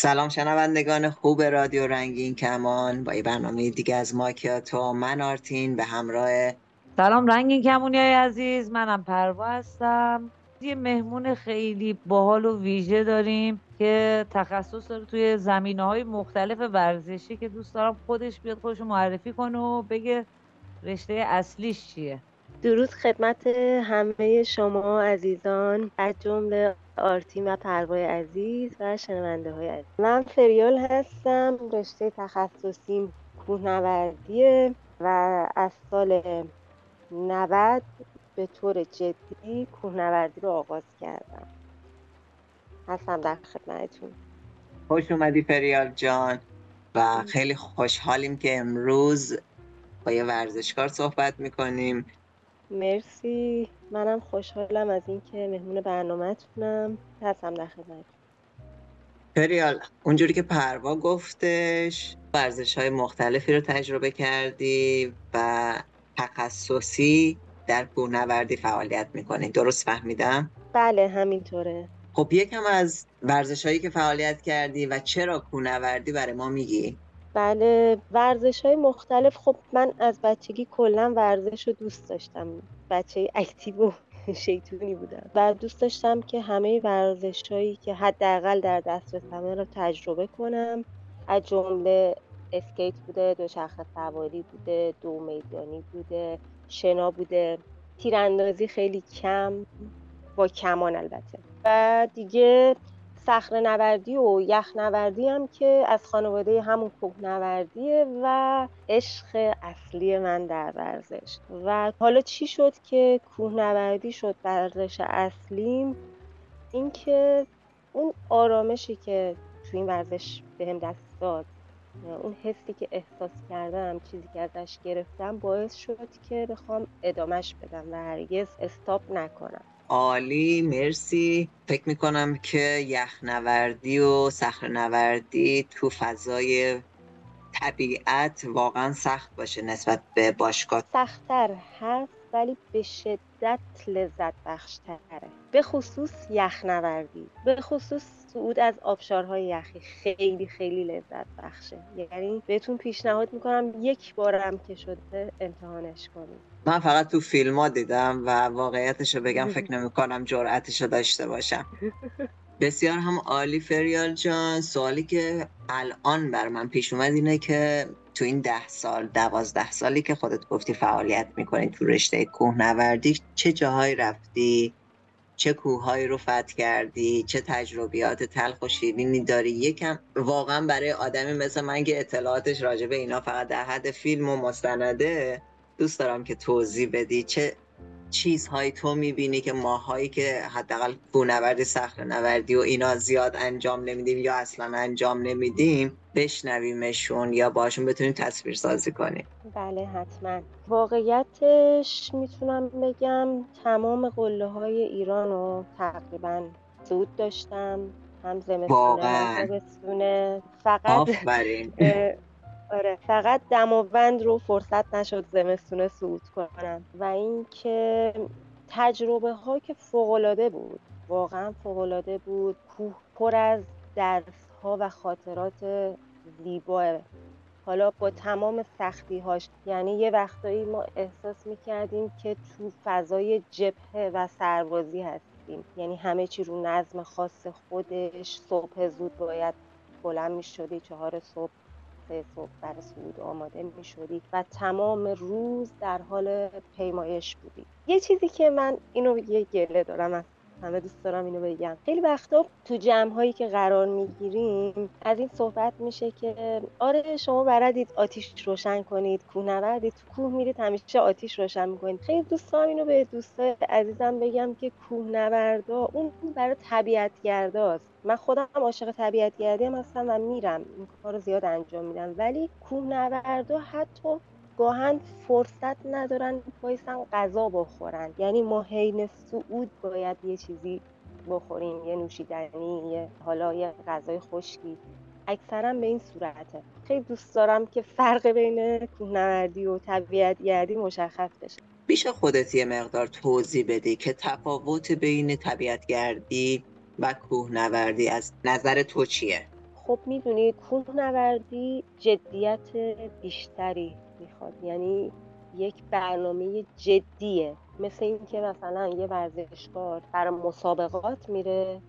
سلام شنوندگان خوب رادیو رنگین کمان. با یه برنامه دیگه از ماکیاتو من آرتین به همراه سلام رنگین کمونی های عزیز. منم پروا هستم. یه مهمون خیلی باحال و ویژه داریم که تخصص داره توی زمینه های مختلف ورزشی که دوست دارم خودش بیاد خودش معرفی کنه و بگه رشته اصلیش چیه. درود خدمت همه شما عزیزان از جمله آرتین و پروای عزیز و شنونده های عزیز. من فریال هستم رشته تخصصیم کوهنوردیه و از سال 90 به طور جدی کوهنوردی رو آغاز کردم. هستم در خدمتتون. خوش اومدی فریال جان و خیلی خوشحالیم که امروز با یه ورزشکار صحبت می‌کنیم. مرسی منم خوشحالم از اینکه مهمون برنامهتونم هستم در خدمت فریال اونجوری که پروا گفتش ورزش های مختلفی رو تجربه کردی و تخصصی در کوهنوردی فعالیت می‌کنی درست فهمیدم؟ بله همینطوره خب یکم از ورزش هایی که فعالیت کردی و چرا کوهنوردی برای ما میگی؟ بله ورزش های مختلف. خب من از بچگی کلا ورزش رو دوست داشتم. بچه اکتیو و شیطونی بودم. و دوست داشتم که همه ورزش هایی که حداقل در دسترسمه رو تجربه کنم. از جمله اسکیت بوده دوچرخه سواری بوده دو میدانی بوده شنا بوده. تیراندازی خیلی کم با کمان البته. و دیگه صخره نوردی و یخ نوردی هم که از خانواده همون کوه نوردیه و عشق اصلی من در ورزش. و حالا چی شد که کوه نوردی شد ورزش اصلیم؟ اینکه اون آرامشی که تو این ورزش بهم دست داد اون حسی که احساس کردم چیزی که ازش گرفتم باعث شد که بخوام ادامش بدم و هرگز استاپ نکنم. عالی مرسی. فکر می‌کنم که یخنوردی و صخره نوردی تو فضای طبیعت واقعا سخت باشه نسبت به باشگاه. سختتر هست ولی به شدت لذت بخشتره به خصوص یخنوردی. به خصوص صعود از آبشارهای یخی. خیلی خیلی لذت بخشه. یعنی بهتون پیشنهاد می‌کنم یک بارم که شده امتحانش کنید. من فقط تو فیلم ها دیدم و واقعیتش رو بگم فکر نمی کنم جرأتش رو داشته باشم. بسیار هم عالی فریال جان. سوالی که الان بر من پیش اومد اینه که تو این ده سال دوازده سالی که خودت گفتی فعالیت می‌کنی تو رشته کوهنوردی چه جاهایی رفتی؟ چه کوههایی رو فتح کردی چه تجربیات تلخ و شیرینی داری. یکم واقعا برای آدمی مثل من که اطلاعاتش راجع به اینا فقط در حد فیلم و مستنده دوست دارم که توضیح بدی چه چیزهایی تو می‌بینی که ماهایی که حداقل کوهنوردی صخره نوردی و اینا زیاد انجام نمیدیم یا اصلا انجام نمیدیم بشنویمشون یا باشون بتونیم تصویر سازی کنیم. بله حتما. واقعیتش می‌تونم بگم تمام قله های ایران رو تقریبا زود داشتم هم زمستونه هم فقط آره فقط دماوند رو فرصت نشد زمستونه صعود کنم. و اینکه تجربه ها که فوق بود واقعا فوق بود. کوه پر از درس ها و خاطرات زیباه. حالا با تمام سختی هاش یعنی یه وقتایی ما احساس می‌کردیم که تو فضای جبهه و سربازی هستیم. یعنی همه چی رو نظم خاص خودش صبح زود باید بلند می‌شدی چهار صبح صبح برای صعود آماده می شدی و تمام روز در حال پیمایش بودی یه چیزی که من اینو یه گله دارم از همه دوست دارم اینو بگم. خیلی وقتا تو جمع هایی که قرار می‌گیریم از این صحبت میشه که آره شما بردید آتیش روشن کنید کوه نوردید تو کوه میرید همیشه آتیش روشن می‌کنید. خیلی دوست دارم اینو به دوستای عزیزم بگم که کوه نوردا اون برای طبیعت گرداست من خودم عاشق طبیعت گردی هم هستم و میرم. این کار رو زیاد انجام میدم. ولی کوه نوردا حتی گاهن فرصت ندارن بایستن غذا بخورن. یعنی ما حین سعود باید یه چیزی بخوریم یه نوشیدنی یه حالا یه غذای خشکی. اکثرا به این صورته. خیلی دوست دارم که فرق بین کوهنوردی و طبیعت گردی مشخص بشه. بیش خودت یه مقدار توضیح بدی که تفاوت بین طبیعت گردی و کوهنوردی از نظر تو چیه؟ خب می‌دونید کوهنوردی جدیت بیشتری می‌خواد. یعنی یک برنامه جدیه. مثل اینکه مثلا یه ورزشکار برای مسابقات میره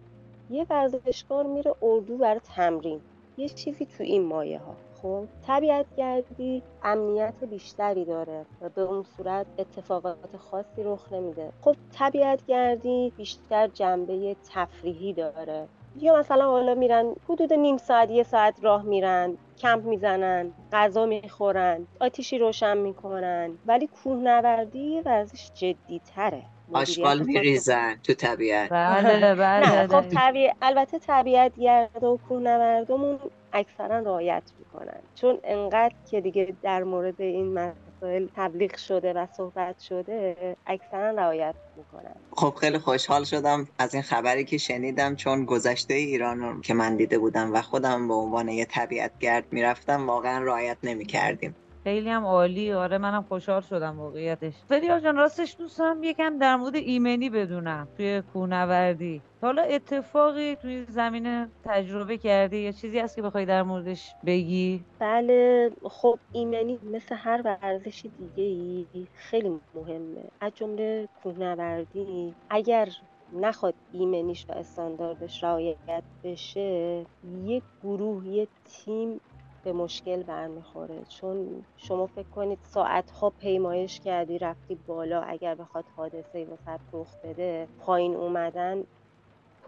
یه ورزشکار میره اردو برای تمرین. یه چیزی تو این مایه ها خب طبیعت گردی امنیت بیشتری داره و به اون صورت اتفاقات خاصی رخ نمیده. خب طبیعت گردی بیشتر جنبه تفریحی داره. یا مثلا حالا میرن حدود نیم ساعت یه ساعت راه میرن کمپ می‌زنن غذا می‌خورن آتیشی روشن می‌کنن. کوه کوهنوردی ورزش جدی تره آشغال میریزن تو طبیعت. بله بله خب طبیع... البته طبیعت گرد و کوهنوردمون اکثرا رعایت می‌کنن. چون انقدر که دیگه در مورد این مسائل تبلیغ شده و صحبت شده اکثرا رعایت می‌کنن. خب خیلی خوشحال شدم از این خبری که شنیدم چون گذشته ایران که من دیده بودم و خودم به عنوان یه طبیعتگرد می‌رفتم واقعا رعایت نمی‌کردیم. خیلی هم عالی. آره منم خوشحال شدم واقعیتش. فریال جان راستش دوست دارم یکم در مورد ایمنی بدونم توی کوهنوردی. حالا اتفاقی توی زمینه تجربه کردی؟ یا چیزی هست که بخوای در موردش بگی؟ بله خب ایمنی مثل هر ورزش دیگه ای خیلی مهمه. از جمله کوهنوردی. اگر نخواد ایمنیش و استانداردش رعایت بشه یک گروه یک تیم به مشکل برمیخوره. چون شما فکر کنید ساعت ها پیمایش کردی رفتی بالا. اگر بخواد حادثه وسط رخ بده پایین اومدن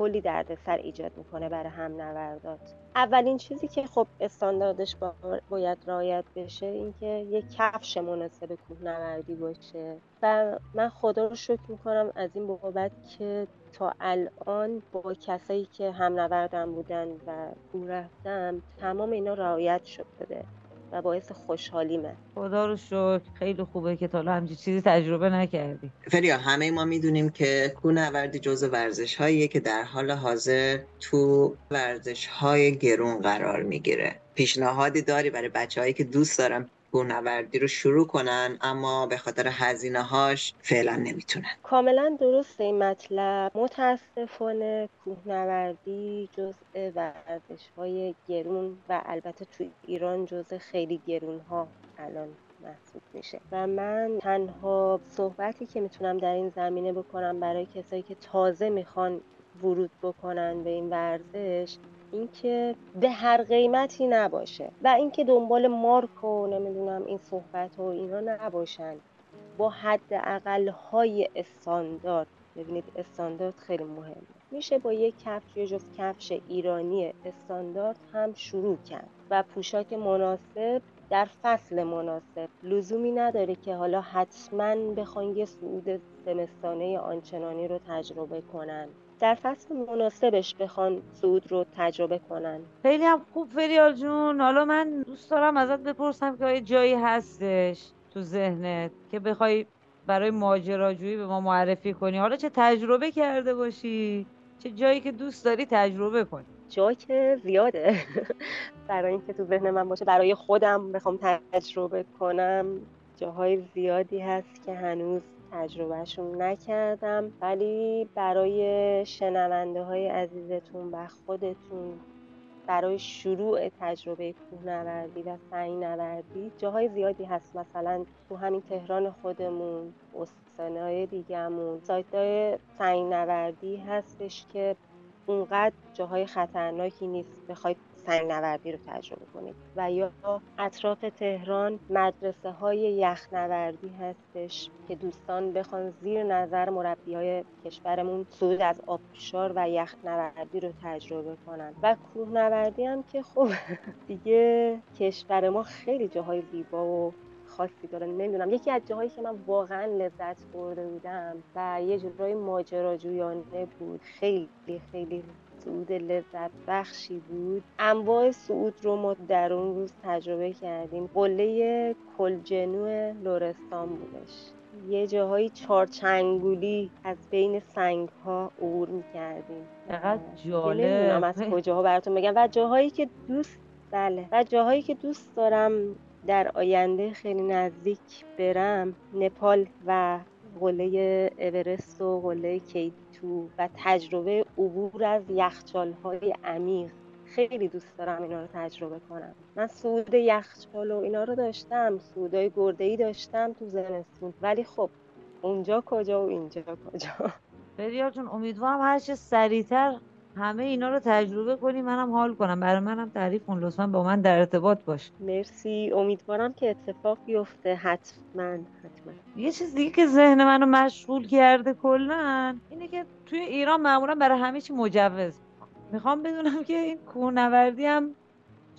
کلی دردسر ایجاد می‌کنه برای هم نوردات. اولین چیزی که خب استانداردش باید رایت بشه اینکه یک کفش مناسب کوهنوردی باشه. و من خدا رو شکر می‌کنم از این بابت که تا الان با کسایی که هم نوردم بودن و کوه رفتم تمام اینا رعایت شده. و باعث خوشحالیمه. خدا رو شکر. خیلی خوبه که تا همچین چیزی تجربه نکردی. فریا همه ما می‌دونیم که کوهنوردی جزء ورزش هاییه که در حال حاضر تو ورزش های گرون قرار می‌گیره. پیشنهادی داری برای بچههایی که دوست دارن کوهنوردی رو شروع کنن اما به خاطر هزینه هاش فعلا نمی‌تونن. کاملا درست این مطلب. متاسفانه کوهنوردی جزء ورزش های گرون و البته تو ایران جزء خیلی گرون ها الان محسوب میشه. و من تنها صحبتی که می‌تونم در این زمینه بکنم برای کسایی که تازه می‌خوان ورود بکنن به این ورزش اینکه به هر قیمتی نباشه و اینکه دنبال مارک و نمی‌دونم این صحبت و اینا نباشن. با حد اقل های استاندارد. ببینید استاندارد خیلی مهمه. میشه با یک کفش یه جفت کفش ایرانی استاندارد هم شروع کرد و پوشاک مناسب در فصل مناسب. لزومی نداره که حالا حتما بخوان یه صعود زمستانه آنچنانی رو تجربه کنن. در فصل مناسبش بخوان صعود رو تجربه کنن. خیلی هم خوب فریال جون. حالا من دوست دارم ازت بپرسم که آیا جایی هستش تو ذهنت که بخوای برای ماجراجویی به ما معرفی کنی؟ حالا چه تجربه کرده باشی؟ چه جایی که دوست داری تجربه کنی؟ جایی که زیاده. برای اینکه تو ذهن من باشه برای خودم بخوام تجربه کنم. جاهای زیادی هست که هنوز تجربهشون نکردم ولی برای شنونده های عزیزتون و خودتون برای شروع تجربه کوهنوردی و سعی نوردی جاهای زیادی هست. مثلا تو همین تهران خودمون استانه های دیگهمون سایت های سعی نوردی هستش که اونقدر جاهای خطرناکی نیست. بخواید سنگ نوردی رو تجربه کنید. و یا اطراف تهران مدرسه های یخنوردی هستش که دوستان بخوان زیر نظر مربی های کشورمون صعود از آبشار و یخنوردی رو تجربه کنن. و کوهنوردی هم که خب دیگه کشور ما خیلی جاهای زیبا و خاصی داره. نمی‌دونم. یکی از جاهایی که من واقعا لذت برده بودم و یه جورای ماجراجویانه بود. خیلی خیلی صعود لذت بخشی بود. انواع صعود رو ما در اون روز تجربه کردیم. قله کلجنو لورستان بودش. یه جاهایی چارچنگولی از بین سنگ ها عبور می‌کردیم. چقدر جالب. از کجاها براتون بگم. و جاهایی که دوست بله. و جاهایی که دوست دارم در آینده خیلی نزدیک برم نپال و قله اورست و قله کیتو و تجربه عبور از های عمیق. خیلی دوست دارم اینا رو تجربه کنم. من سود یخچال و اینا رو داشتم سودای گرده ای داشتم تو زمستون. ولی خب اونجا کجا و اینجا کجا؟ فریال جون امیدوارم هر چه سریعتر همه اینا رو تجربه کنی منم حال کنم. برای منم تعریف کن لطفا با من در ارتباط باش. مرسی. امیدوارم که اتفاق بیفته. حتما حتما. یه چیز دیگه که ذهن منو مشغول کرده کلا اینه که توی ایران معمولا برای همه چی مجوز. می‌خوام بدونم که این کوهنوردی هم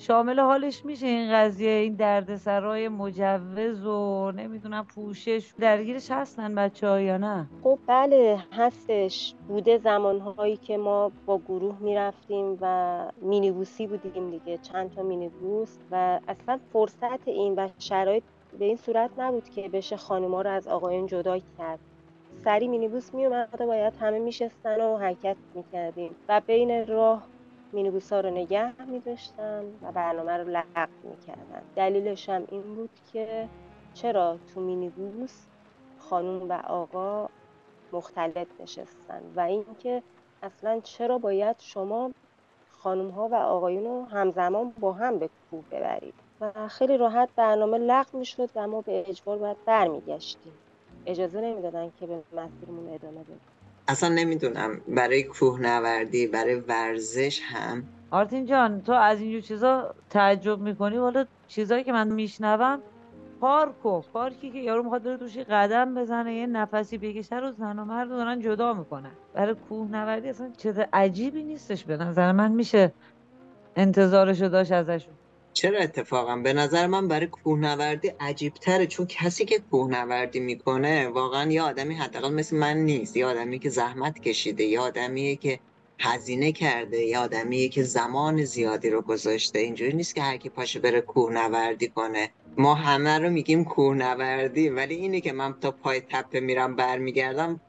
شامل حالش میشه این قضیه این دردسرای مجوز و نمی‌دونم پوشش. درگیرش هستن بچه ها یا نه؟ خب بله هستش. بوده زمانهایی که ما با گروه می‌رفتیم و مینیبوسی بودیم دیگه چند تا مینیبوس و اصلا فرصت این و شرایط به این صورت نبود که بشه خانوما رو از آقایون جدا کرد. سری مینیبوس میومد و باید همه میشستن و حرکت می‌کردیم. و بین راه مینیبوس ها رو نگه می داشتن و برنامه رو لغو می کردن دلیلش هم این بود که چرا تو مینیبوس خانوم و آقا مختلط نشستن و اینکه اصلا چرا باید شما خانوم ها و آقایون رو همزمان با هم به کوه ببرید. و خیلی راحت برنامه لغو می شد و ما به اجبار باید برمیگشتیم. اجازه نمی‌دادن که به مسیرمون ادامه بدیم. اصلا نمی‌دونم برای کوهنوردی برای ورزش هم. آرتین جان تو از اینجور چیزا تعجب می‌کنی؟ والا چیزایی که من میشنوم پارک و پارکی که یارو می‌خواد بره توش قدم بزنه یه نفسی بکشه رو زن و مرد دارن جدا می‌کنن. برای کوهنوردی اصلا چیز عجیبی نیستش به نظر من میشه انتظارشو داشت ازشون. چرا اتفاقا؟ به نظر من برای کوهنوردی عجیب تره چون کسی که کوهنوردی می‌کنه واقعا یه آدمی حداقل مثل من نیست. یه آدمی که زحمت کشیده یه آدمیه که هزینه کرده یه آدمیه که زمان زیادی رو گذاشته. اینجوری نیست که هر کی پاشه بره کوهنوردی کنه. ما همه رو میگیم کوهنوردی ولی اینی که من تا پای تپه میرم برمیگردم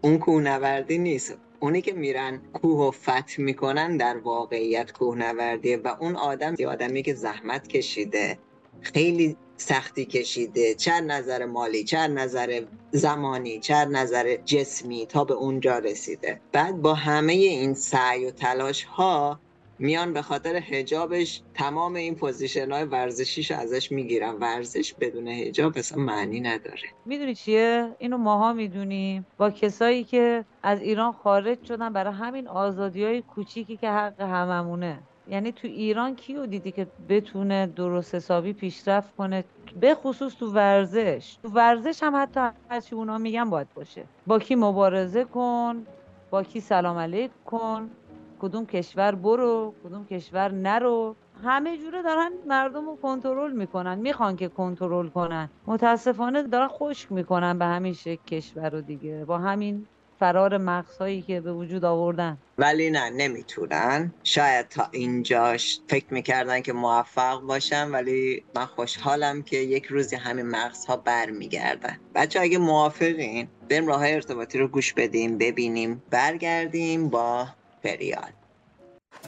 اون کوهنوردی نیست. اونی که میرن کوه و فتح می‌کنن در واقعیت کوهنوردیه و اون آدم یه آدمی که زحمت کشیده خیلی سختی کشیده چه نظر مالی چه نظر زمانی چه نظر جسمی تا به اونجا رسیده. بعد با همه این سعی و تلاش ها میان به خاطر حجابش تمام این position های ورزشیش ازش می‌گیرن. ورزش بدون حجاب اصلا معنی نداره. می‌دونی چیه؟ اینو ماها می‌دونیم. با کسایی که از ایران خارج شدن برای همین آزادی های کوچیکی که حق هممونه. یعنی تو ایران کیو دیدی که بتونه درست حسابی پیشرفت کنه؟ به خصوص تو ورزش. تو ورزش هم حتی هرچی اونا میگن باید باشه. با کی مبارزه کن؟ با کی سلام علیک کن کدوم کشور برو کدوم کشور نرو. همه جوره دارن مردم رو کنترل می‌کنن می‌خوان که کنترل کنن. متاسفانه دارن خشک می‌کنن به همین شکل کشور رو دیگه. با همین فرار مغزهایی که به وجود آوردن. ولی نه نمی‌تونن. شاید تا اینجاش فکر می‌کردن که موفق باشن ولی من خوشحالم که یک روزی همین مغزها برمیگردن. بچه اگه موافقین بریم راه ارتباطی رو گوش بدیم ببینیم برگردیم با فریال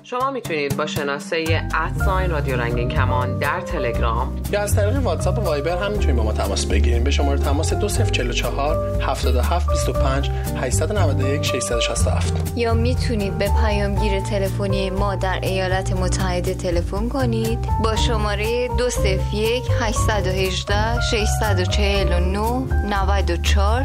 شما می‌تونید با شناسه ادساین رادیو رنگین کمان در تلگرام یا از طریق واتساپ و وایبر هم می‌تونید با ما تماس بگیریم به شماره تماس 2044 77 25 891 667 یا می‌تونید به پیامگیر تلفنی ما در ایالات متحده تلفن کنید. با شماره 201 818 649 94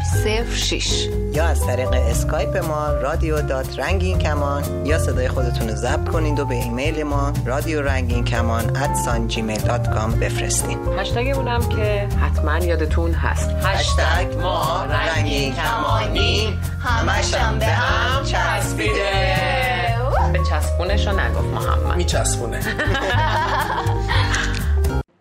06 یا از طریق اسکایپ ما رادیو dot رنگین کمان یا صدای خودتون رو ضبط کنید و به ایمیل ما رادیو رنگین کمان at sign جیمیل dot com بفرستین هشتگ اونم که حتما یادتون هست. هشتگ ما رنگین کمانیم همش هم به هم چسبیده. به چسبونش رو نگفت محمد. میچسبونه.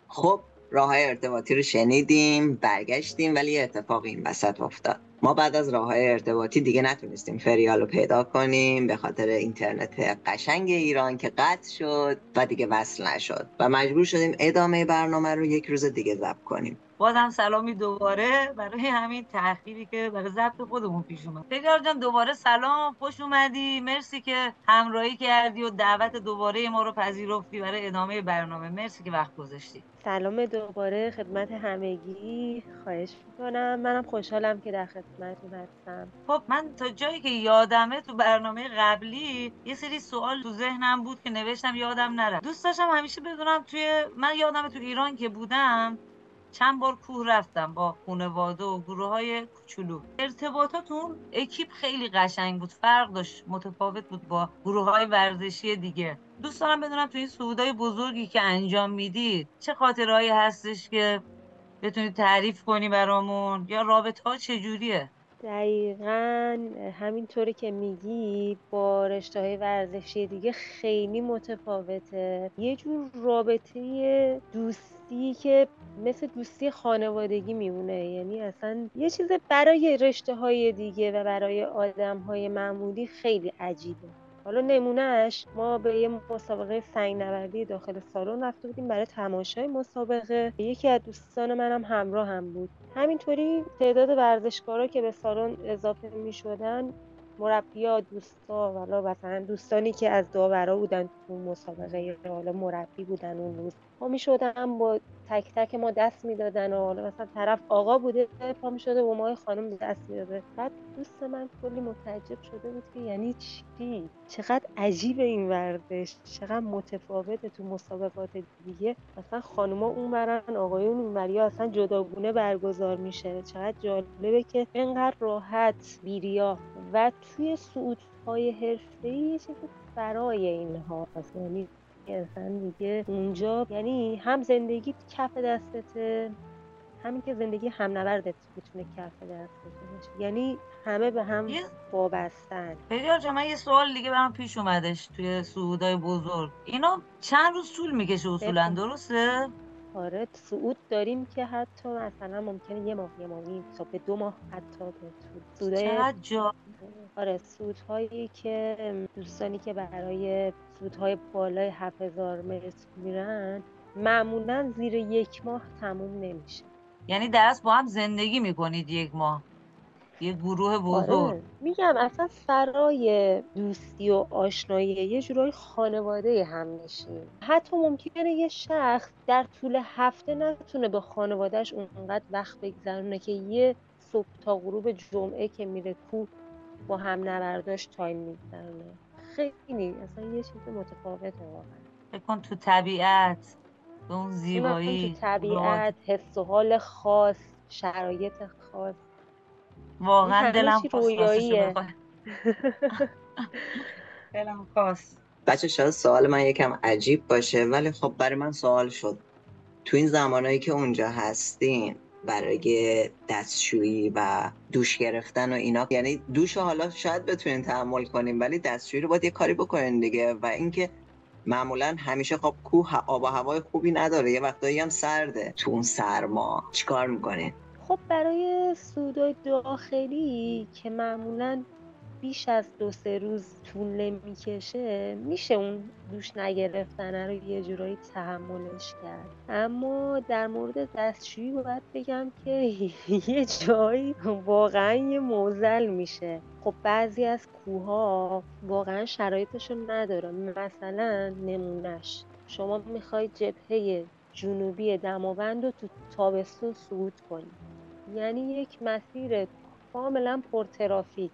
خب راه های ارتباطی رو شنیدیم برگشتیم ولی اتفاقی این وسط افتاد. ما بعد از راه های ارتباطی دیگه نتونستیم فریال رو پیدا کنیم به خاطر اینترنت قشنگ ایران که قطع شد و دیگه وصل نشد و مجبور شدیم ادامه برنامه رو یک روز دیگه ضبط کنیم. بازم سلامی دوباره برای همین تأخیری که برای ضبط خودمون پیش اومد. فریال جان دوباره سلام خوش اومدی. مرسی که همراهی کردی و دعوت دوباره ما رو پذیرفتی برای ادامه برنامه. مرسی که وقت گذاشتی. سلام دوباره خدمت همگی. خواهش می‌کنم. منم خوشحالم که در خدمت خدمتتون هستم. خب من تا جایی که یادمه تو برنامه قبلی یه سری سوال تو ذهنم بود که نوشتم یادم نره دوست داشتم همیشه بدونم توی من یادمه تو ایران که بودم چند بار کوه رفتم با خانواده و گروه های کوچولو. ارتباطات اون اکیپ خیلی قشنگ بود فرق داشت متفاوت بود با گروه های ورزشی دیگه. دوست دارم بدونم توی این صعودای بزرگی که انجام می‌دید چه خاطرهایی هستش که بتونید تعریف کنی برامون؟ یا رابطه ها چجوریه؟ دقیقا همینطوری که میگی با رشته های ورزشی دیگه خیلی متفاوته. یه جور رابطه دوستی که مثل دوستی خانوادگی میمونه. یعنی اصلا یه چیز برای رشته های دیگه و برای آدم های معمولی خیلی عجیبه. حالا نمونهش ما به یه مسابقه سنگ نوردی داخل سالن رفته بودیم برای تماشای مسابقه. یکی از دوستان منم همراه هم بود. همینطوری تعداد ورزشکارا که به سالن اضافه می شدن مربیا دوستا حالا مثلا دوستانی که از داورا بودن تو مسابقه حالا مربی بودن اون روز. پا می شدن با تک تک ما دست می‌دادن و مثلا طرف آقا بوده پا می شده و ما خانم دست می‌داده. بعد دوست من کلی متعجب شده بود که یعنی چی؟ چقدر عجیب این ورزش. چقدر متفاوته تو مسابقات دیگه. مثلا خانوما اون برن آقایون اون یا اصلا جداگونه برگزار میشه. چقدر جالبه که اینقدر راحت بیریا و توی های حرفه‌ای یه چیز برای این هاست یعنی اصلا دیگه. اونجا یعنی هم زندگی کف دستته همین که زندگی هم نوردت می‌تونه کف دستت باشه. یعنی همه به هم وابستن. پیدار جا من یه سوال دیگه برام پیش اومدش توی سعودای بزرگ. اینا چند روز طول می‌کشه اصولا درسته؟ آره سعود داریم که حتی مثلا ممکنه یه ماه یه ماه تا به دو ماه حتی به طول. جا آره هایی که دوستانی که برای های بالای 7000 متر میرن معمولا زیر یک ماه تموم نمیشه. یعنی درست با هم زندگی می‌کنید یک ماه. یه گروه بزرگ. آره. میگم اصلا فرای دوستی و آشنایی یه جورای خانواده هم میشیم. حتی ممکنه یه شخص در طول هفته نتونه به خانوادهش اونقدر وقت بگذرونه که یه صبح تا غروب جمعه که میره کو با هم نبرداش تایم میگذرونه. خیلی اصلا یه چیز متفاوته واقعا. بکن تو طبیعت به اون زیبایی تو طبیعت حس و حال خاص شرایط خاص. واقعا دلم رویاییه. دلم خواست. بچه شاید سوال من یکم عجیب باشه ولی خب برای من سوال شد. تو این زمانهایی که اونجا هستین برای دستشویی و دوش گرفتن و اینا. یعنی دوش حالا شاید بتونین تحمل کنیم ولی دستشویی رو باید یه کاری بکنین دیگه. و اینکه معمولا همیشه خب کوه آب و هوای خوبی نداره یه وقتایی هم سرده تو اون سرما. چیکار می‌کنین؟ خب برای سودای داخلی که معمولا بیش از دو سه روز طول نمی‌کشه میشه اون دوش نگرفتنه رو یه جورایی تحملش کرد. اما در مورد دستشویی باید بگم که یه جایی واقعا یه موزل میشه. خب بعضی از کوها واقعا شرایطشو نداره مثلا نمونش شما می‌خوای جبهه جنوبی دماوند رو تو تابستون صعود کنید یعنی یک مسیر کاملا پرترافیک.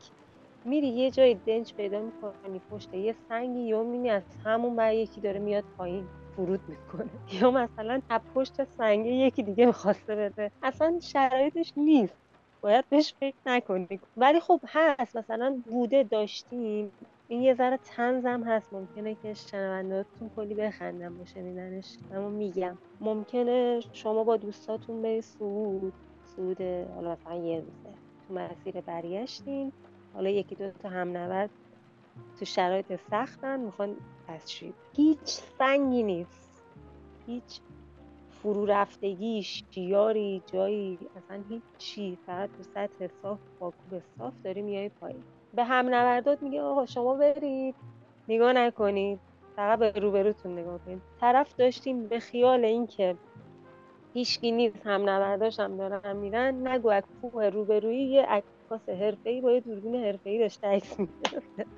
میری یه جای دنج پیدا می‌کنی پشت یه سنگی یا می‌بینی از همون بر یکی داره میاد پایین فرود می‌کنه. یا مثلا از پشت سنگه یکی دیگه می‌خواسته بده. اصلا شرایطش نیست. باید بهش فکر نکنی. ولی خب هست. مثلا بوده داشتیم. این یه ذره تنزم هست. ممکنه که شنوندهاتون کلی بخندم با شنیدنش. اما میگم ممکنه شما با دوستاتون به سعود. سعود حالا مثلا یه روزه. تو مسیر برگشتین. حالا یکی دو تا هم نورد تو شرایط سختن می‌خوان دستشویی هیچ سنگی نیست. هیچ فرو رفتگی شیاری جایی اصلا هیچ چی فقط تو سطح صاف با کوب صاف داری میای پایین. به هم نوردات میگه آقا شما برید. نگاه نکنید. فقط به روبروتون نگاه کنید. طرف داشتیم به خیال اینکه هیچکی نیست هم نورداش هم دارن میرن. نگو از کوه روبرویی یه عکاس حرفه‌ای با یه دوربین حرفه‌ای داشته عکس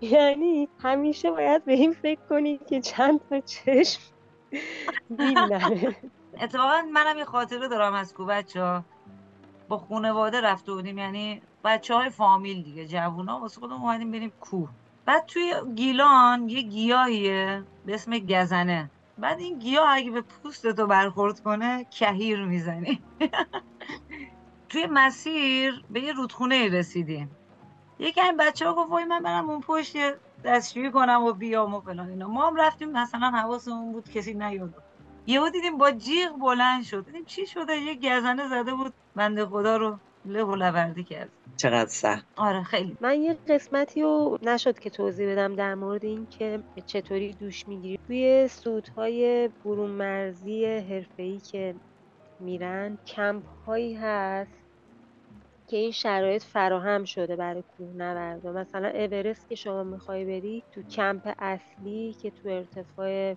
یعنی همیشه باید به این فکر کنی که چند تا چشم بین اتفاقا منم یه خاطره دارم از کو بچه با خانواده رفته بودیم یعنی بچه های فامیل دیگه جوونا. واسه خودمون اومدیم بریم کوه بعد توی گیلان یه گیاهیه به اسم گزنه. بعد این گیاه اگه به پوستتو برخورد کنه کهیر می‌زنی. توی مسیر به یه رودخونه رسیدیم. یکی این بچه ها گفت وای من برم اون پشت یه دستشویی کنم و بیام و فلان اینا. ما هم رفتیم مثلا حواسمون بود کسی نیاد یهو دیدیم با جیغ بلند شد. دیدیم چی شده؟ یه گزنه زده بود. بنده خدا رو له و لوردی کرد. چقدر سخت. آره خیلی. من یه قسمتی رو نشد که توضیح بدم در مورد این که چطوری دوش می‌گیری. توی سودهای برون مرزی حرفه‌ای که میرن کمپ هایی هست که این شرایط فراهم شده برای کوهنوردا مثلا اورست که شما می‌خوای بری تو کمپ اصلی که تو ارتفاع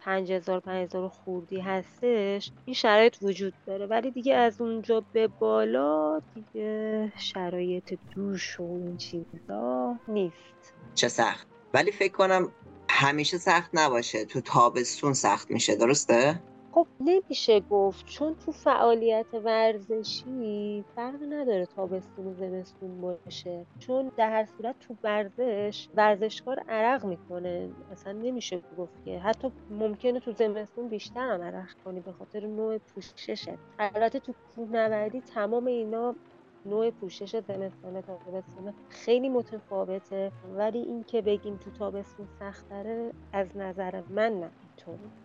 5000 5000 خوردی هستش این شرایط وجود داره. ولی دیگه از اونجا به بالا دیگه شرایط دوش و این چیزا نیست. چه سخت. ولی فکر کنم همیشه سخت نباشه. تو تابستون سخت میشه. درسته؟ خب نمیشه گفت چون تو فعالیت ورزشی فرق نداره تابستون و زمستون باشه. چون در هر صورت تو ورزش ورزشکار عرق می‌کنه. اصلا نمیشه گفت که. حتی ممکنه تو زمستون بیشتر هم عرق کنی به خاطر نوع پوششه البته تو کوهنوردی تمام اینا نوع پوشش زمستانه تا خیلی متفاوته. ولی اینکه بگیم تو تابستون سختره از نظر من نه. اینطوری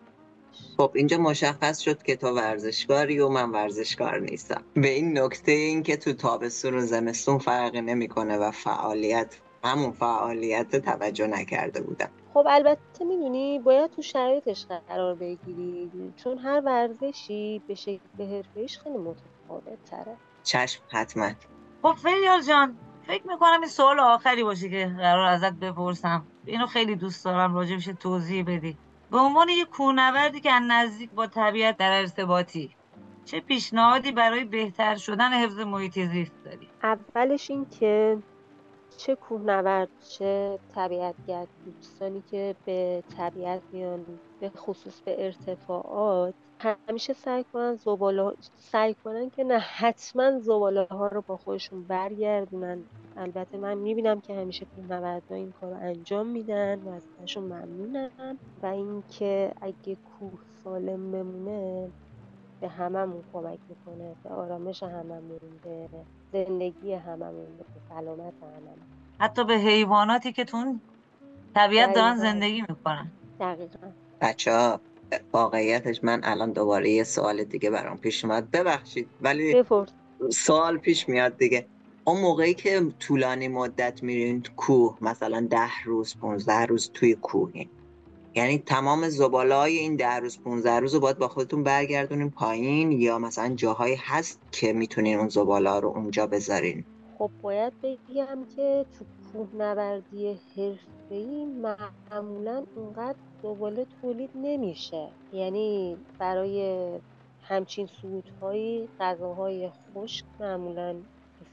خب اینجا مشخص شد که تو ورزشکاری و من ورزشکار نیستم. به این نکته این که تو تابستون و زمستون فرقی نمی‌کنه و فعالیت همون فعالیت توجه نکرده بودم. خب البته می‌دونی باید تو شرایطش قرار بگیری چون هر ورزشی به شکل حرفه‌ایش خیلی متفاوت تره چشم حتما. خب فریال جان فکر می‌کنم این سوال آخری باشه که قرار ازت بپرسم. اینو خیلی دوست دارم راجبش توضیح بدی. به عنوان یک کوهنوردی که از نزدیک با طبیعت در ارتباطی چه پیشنهادی برای بهتر شدن حفظ محیط زیست داری؟ اولش این که چه کوهنورد چه طبیعتگرد دوستانی که به طبیعت میان به خصوص به ارتفاعات همیشه سعی کنن زباله سعی کنن که نه حتما زباله ها رو با خودشون برگردونن. البته من می‌بینم که همیشه کوهنوردها این کار رو انجام میدن و ازشون ممنونم. و اینکه اگه کوه سالم بمونه به هممون کمک می‌کنه به آرامش هممون به زندگی هممون به سلامت هممون. حتی به حیواناتی که تون طبیعت دارن. زندگی می‌کنن. دقیقا. بچه ها واقعیتش من الان دوباره یه سوال دیگه برام پیش اومد. ببخشید ولی بپرس. سوال پیش میاد دیگه. اون موقعی که طولانی مدت میرین کوه مثلا ده روز 15 روز توی کوهین. یعنی تمام زباله های این ده روز 15 روز رو باید با خودتون برگردونین پایین یا مثلا جاهایی هست که می‌تونین اون زباله رو اونجا بذارین؟ خب باید بگم که تو کوهنوردی حرفه‌ای معمولا اونقدر زباله تولید نمیشه. یعنی برای همچین صعودهایی غذاهای خشک معمولا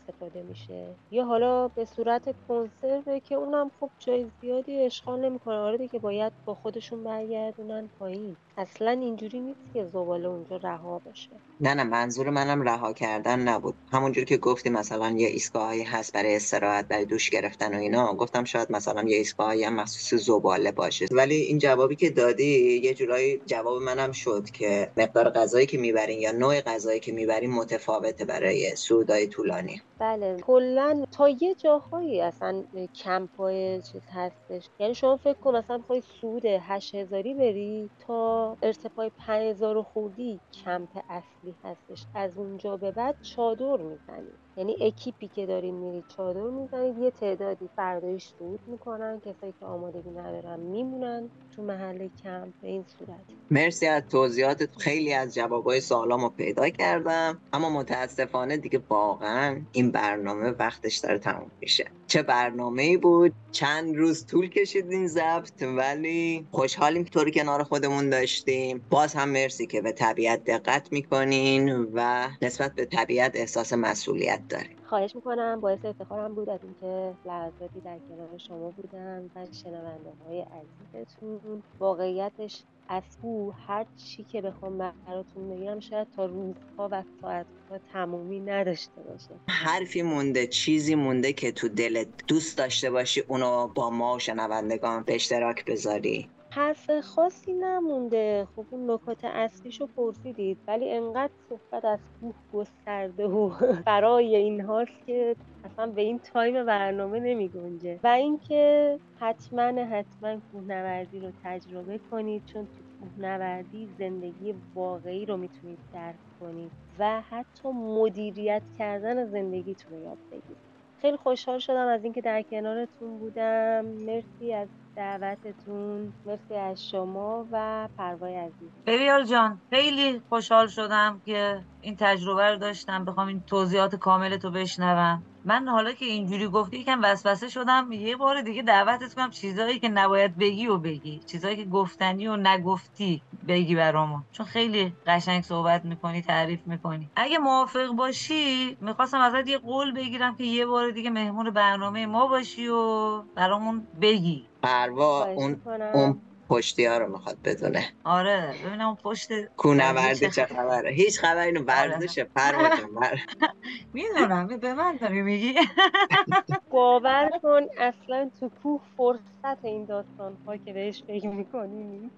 استفاده میشه. یا حالا به صورت کنسرو که اونم خب جای زیادی اشغال نمی‌کنه آره دیگه باید با خودشون برگردونن پایین. اصلا اینجوری نیست که زباله اونجا رها بشه نه نه منظور منم رها کردن نبود. همونجور که گفتی مثلا یه ایستگاهایی هست برای استراحت برای دوش گرفتن و اینا. گفتم شاید مثلا یه ایستگاهایی هم مخصوص زباله باشه. ولی این جوابی که دادی یه جورایی جواب منم شد که مقدار غذایی که می‌برین یا نوع غذایی که می‌برین متفاوته برای سودای طولانی. بله. کلا تا یه جاهایی اصلا کمپای چیز هستش. یعنی شما فکر کن مثلا بخوای سود هشت هزاری بری تا ارتفاع پنج هزار خوردی کمپ اصلی هستش. از اونجا به بعد چادر می‌زنی یعنی اکیپی که دارین میرید چادر می‌زنید یه تعدادی فردایش صعود می‌کنن کسایی که آمادگی ندارن میمونن تو محل کمپ به این صورت. مرسی از توضیحاتت خیلی از جوابای سوالامو پیدا کردم اما متاسفانه دیگه واقعا این برنامه وقتش داره تموم میشه. چه برنامه ای بود؟ چند روز طول کشید این ضبط ولی خوشحالیم که طوری کنار خودمون داشتیم. باز هم مرسی که به طبیعت دقت می‌کنین و نسبت به طبیعت احساس مسئولیت داریم. خواهش می‌کنم باعث افتخارم بود از اینکه لحظاتی در کنار شما بودم و شنونده های عزیزتون. واقعیتش از او هر چی که بخوام براتون بگم شاید تا روزها و ساعتها تمومی نداشته باشه. حرفی مونده چیزی مونده که تو دلت دوست داشته باشی اونو با ما و شنوندگان به اشتراک بذاری. حرف خاصی نمونده. خب اون نکات اصلیشو پرسیدید ولی انقدر صحبت از کوه گسترده و برای این هاست که اصلا به این تایم برنامه نمی گنجه و اینکه حتما حتما کوهنوردی رو تجربه کنید چون تو کوهنوردی زندگی واقعی رو می‌تونید درک کنید و حتی مدیریت کردن زندگیتون رو یاد بگیرید. خیلی خوشحال شدم از اینکه در کنارتون بودم. مرسی از دعوتتون. مرسی از شما و پروای عزیز. بریال جان خیلی خوشحال شدم که این تجربه رو داشتم. بخوام این توضیحات کامل تو بشنوم. من حالا که اینجوری گفتی یکم وسوسه شدم. یه بار دیگه دعوتت کنم چیزایی که نباید بگی و بگی. چیزایی که گفتنی و نگفتی بگی برامون. چون خیلی قشنگ صحبت می‌کنی تعریف می‌کنی. اگه موافق باشی می‌خواستم ازت یه قول بگیرم که یه بار دیگه مهمون برنامه ما باشی و برامون بگی. پروا اون اون پشتی ها رو می‌خواد بدونه. آره ببینم اون پشت کونورده چه خبره. هیچ خبری اینو ورزشه پروا می‌دونم. به من داری میگی؟ باور کن اصلا تو کوه فرصت این داستان ها که بهش فکر می‌کنی. نیست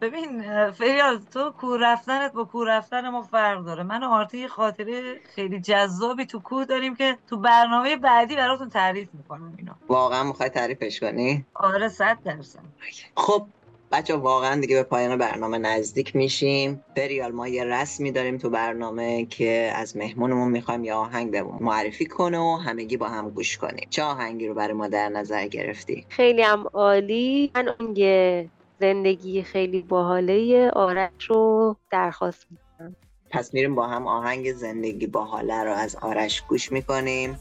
ببین فریال تو کور رفتنت با کور رفتن ما فرق داره. من و آرتی یه خاطره خیلی جذابی تو کوه داریم که تو برنامه بعدی براتون تعریف می‌کنم اینو. واقعا می‌خوای تعریفش کنی؟ آره صد درصد. خب بچه واقعا دیگه به پایان برنامه نزدیک میشیم. فریال ما یه رسمی داریم تو برنامه که از مهمونمون می‌خوایم یه آهنگ به معرفی کنه و همگی با هم گوش کنیم. چه آهنگی رو برای ما در نظر گرفتی؟ خیلی هم عالی. من اون زندگی خیلی باحاله آرش رو درخواست می‌کنم. پس میریم با هم آهنگ زندگی باحاله رو از آرش گوش می‌کنیم.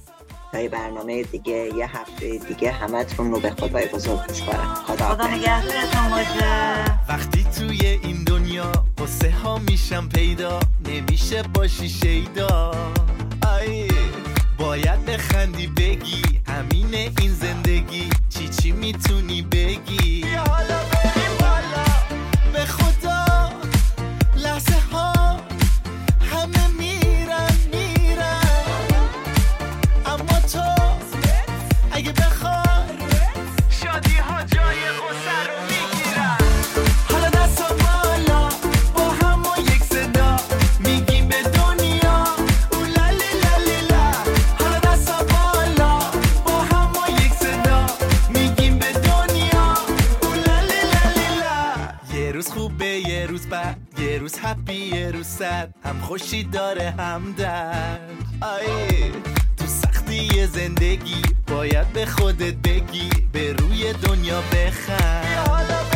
تا یه برنامه دیگه یه هفته دیگه همتون رو به خدای بزرگ میسپارم خدا, خدا نگهدارتون باشه. وقتی توی این دنیا قصه ها میشم پیدا نمیشه باشی شیدا. آی باید بخندی بگی همینه این زندگی چی چی می‌تونی بگی؟ حالا روز هپی یه روز سد هم خوشی داره هم درد. آی تو سختی زندگی. باید به خودت بگی به روی دنیا بخند.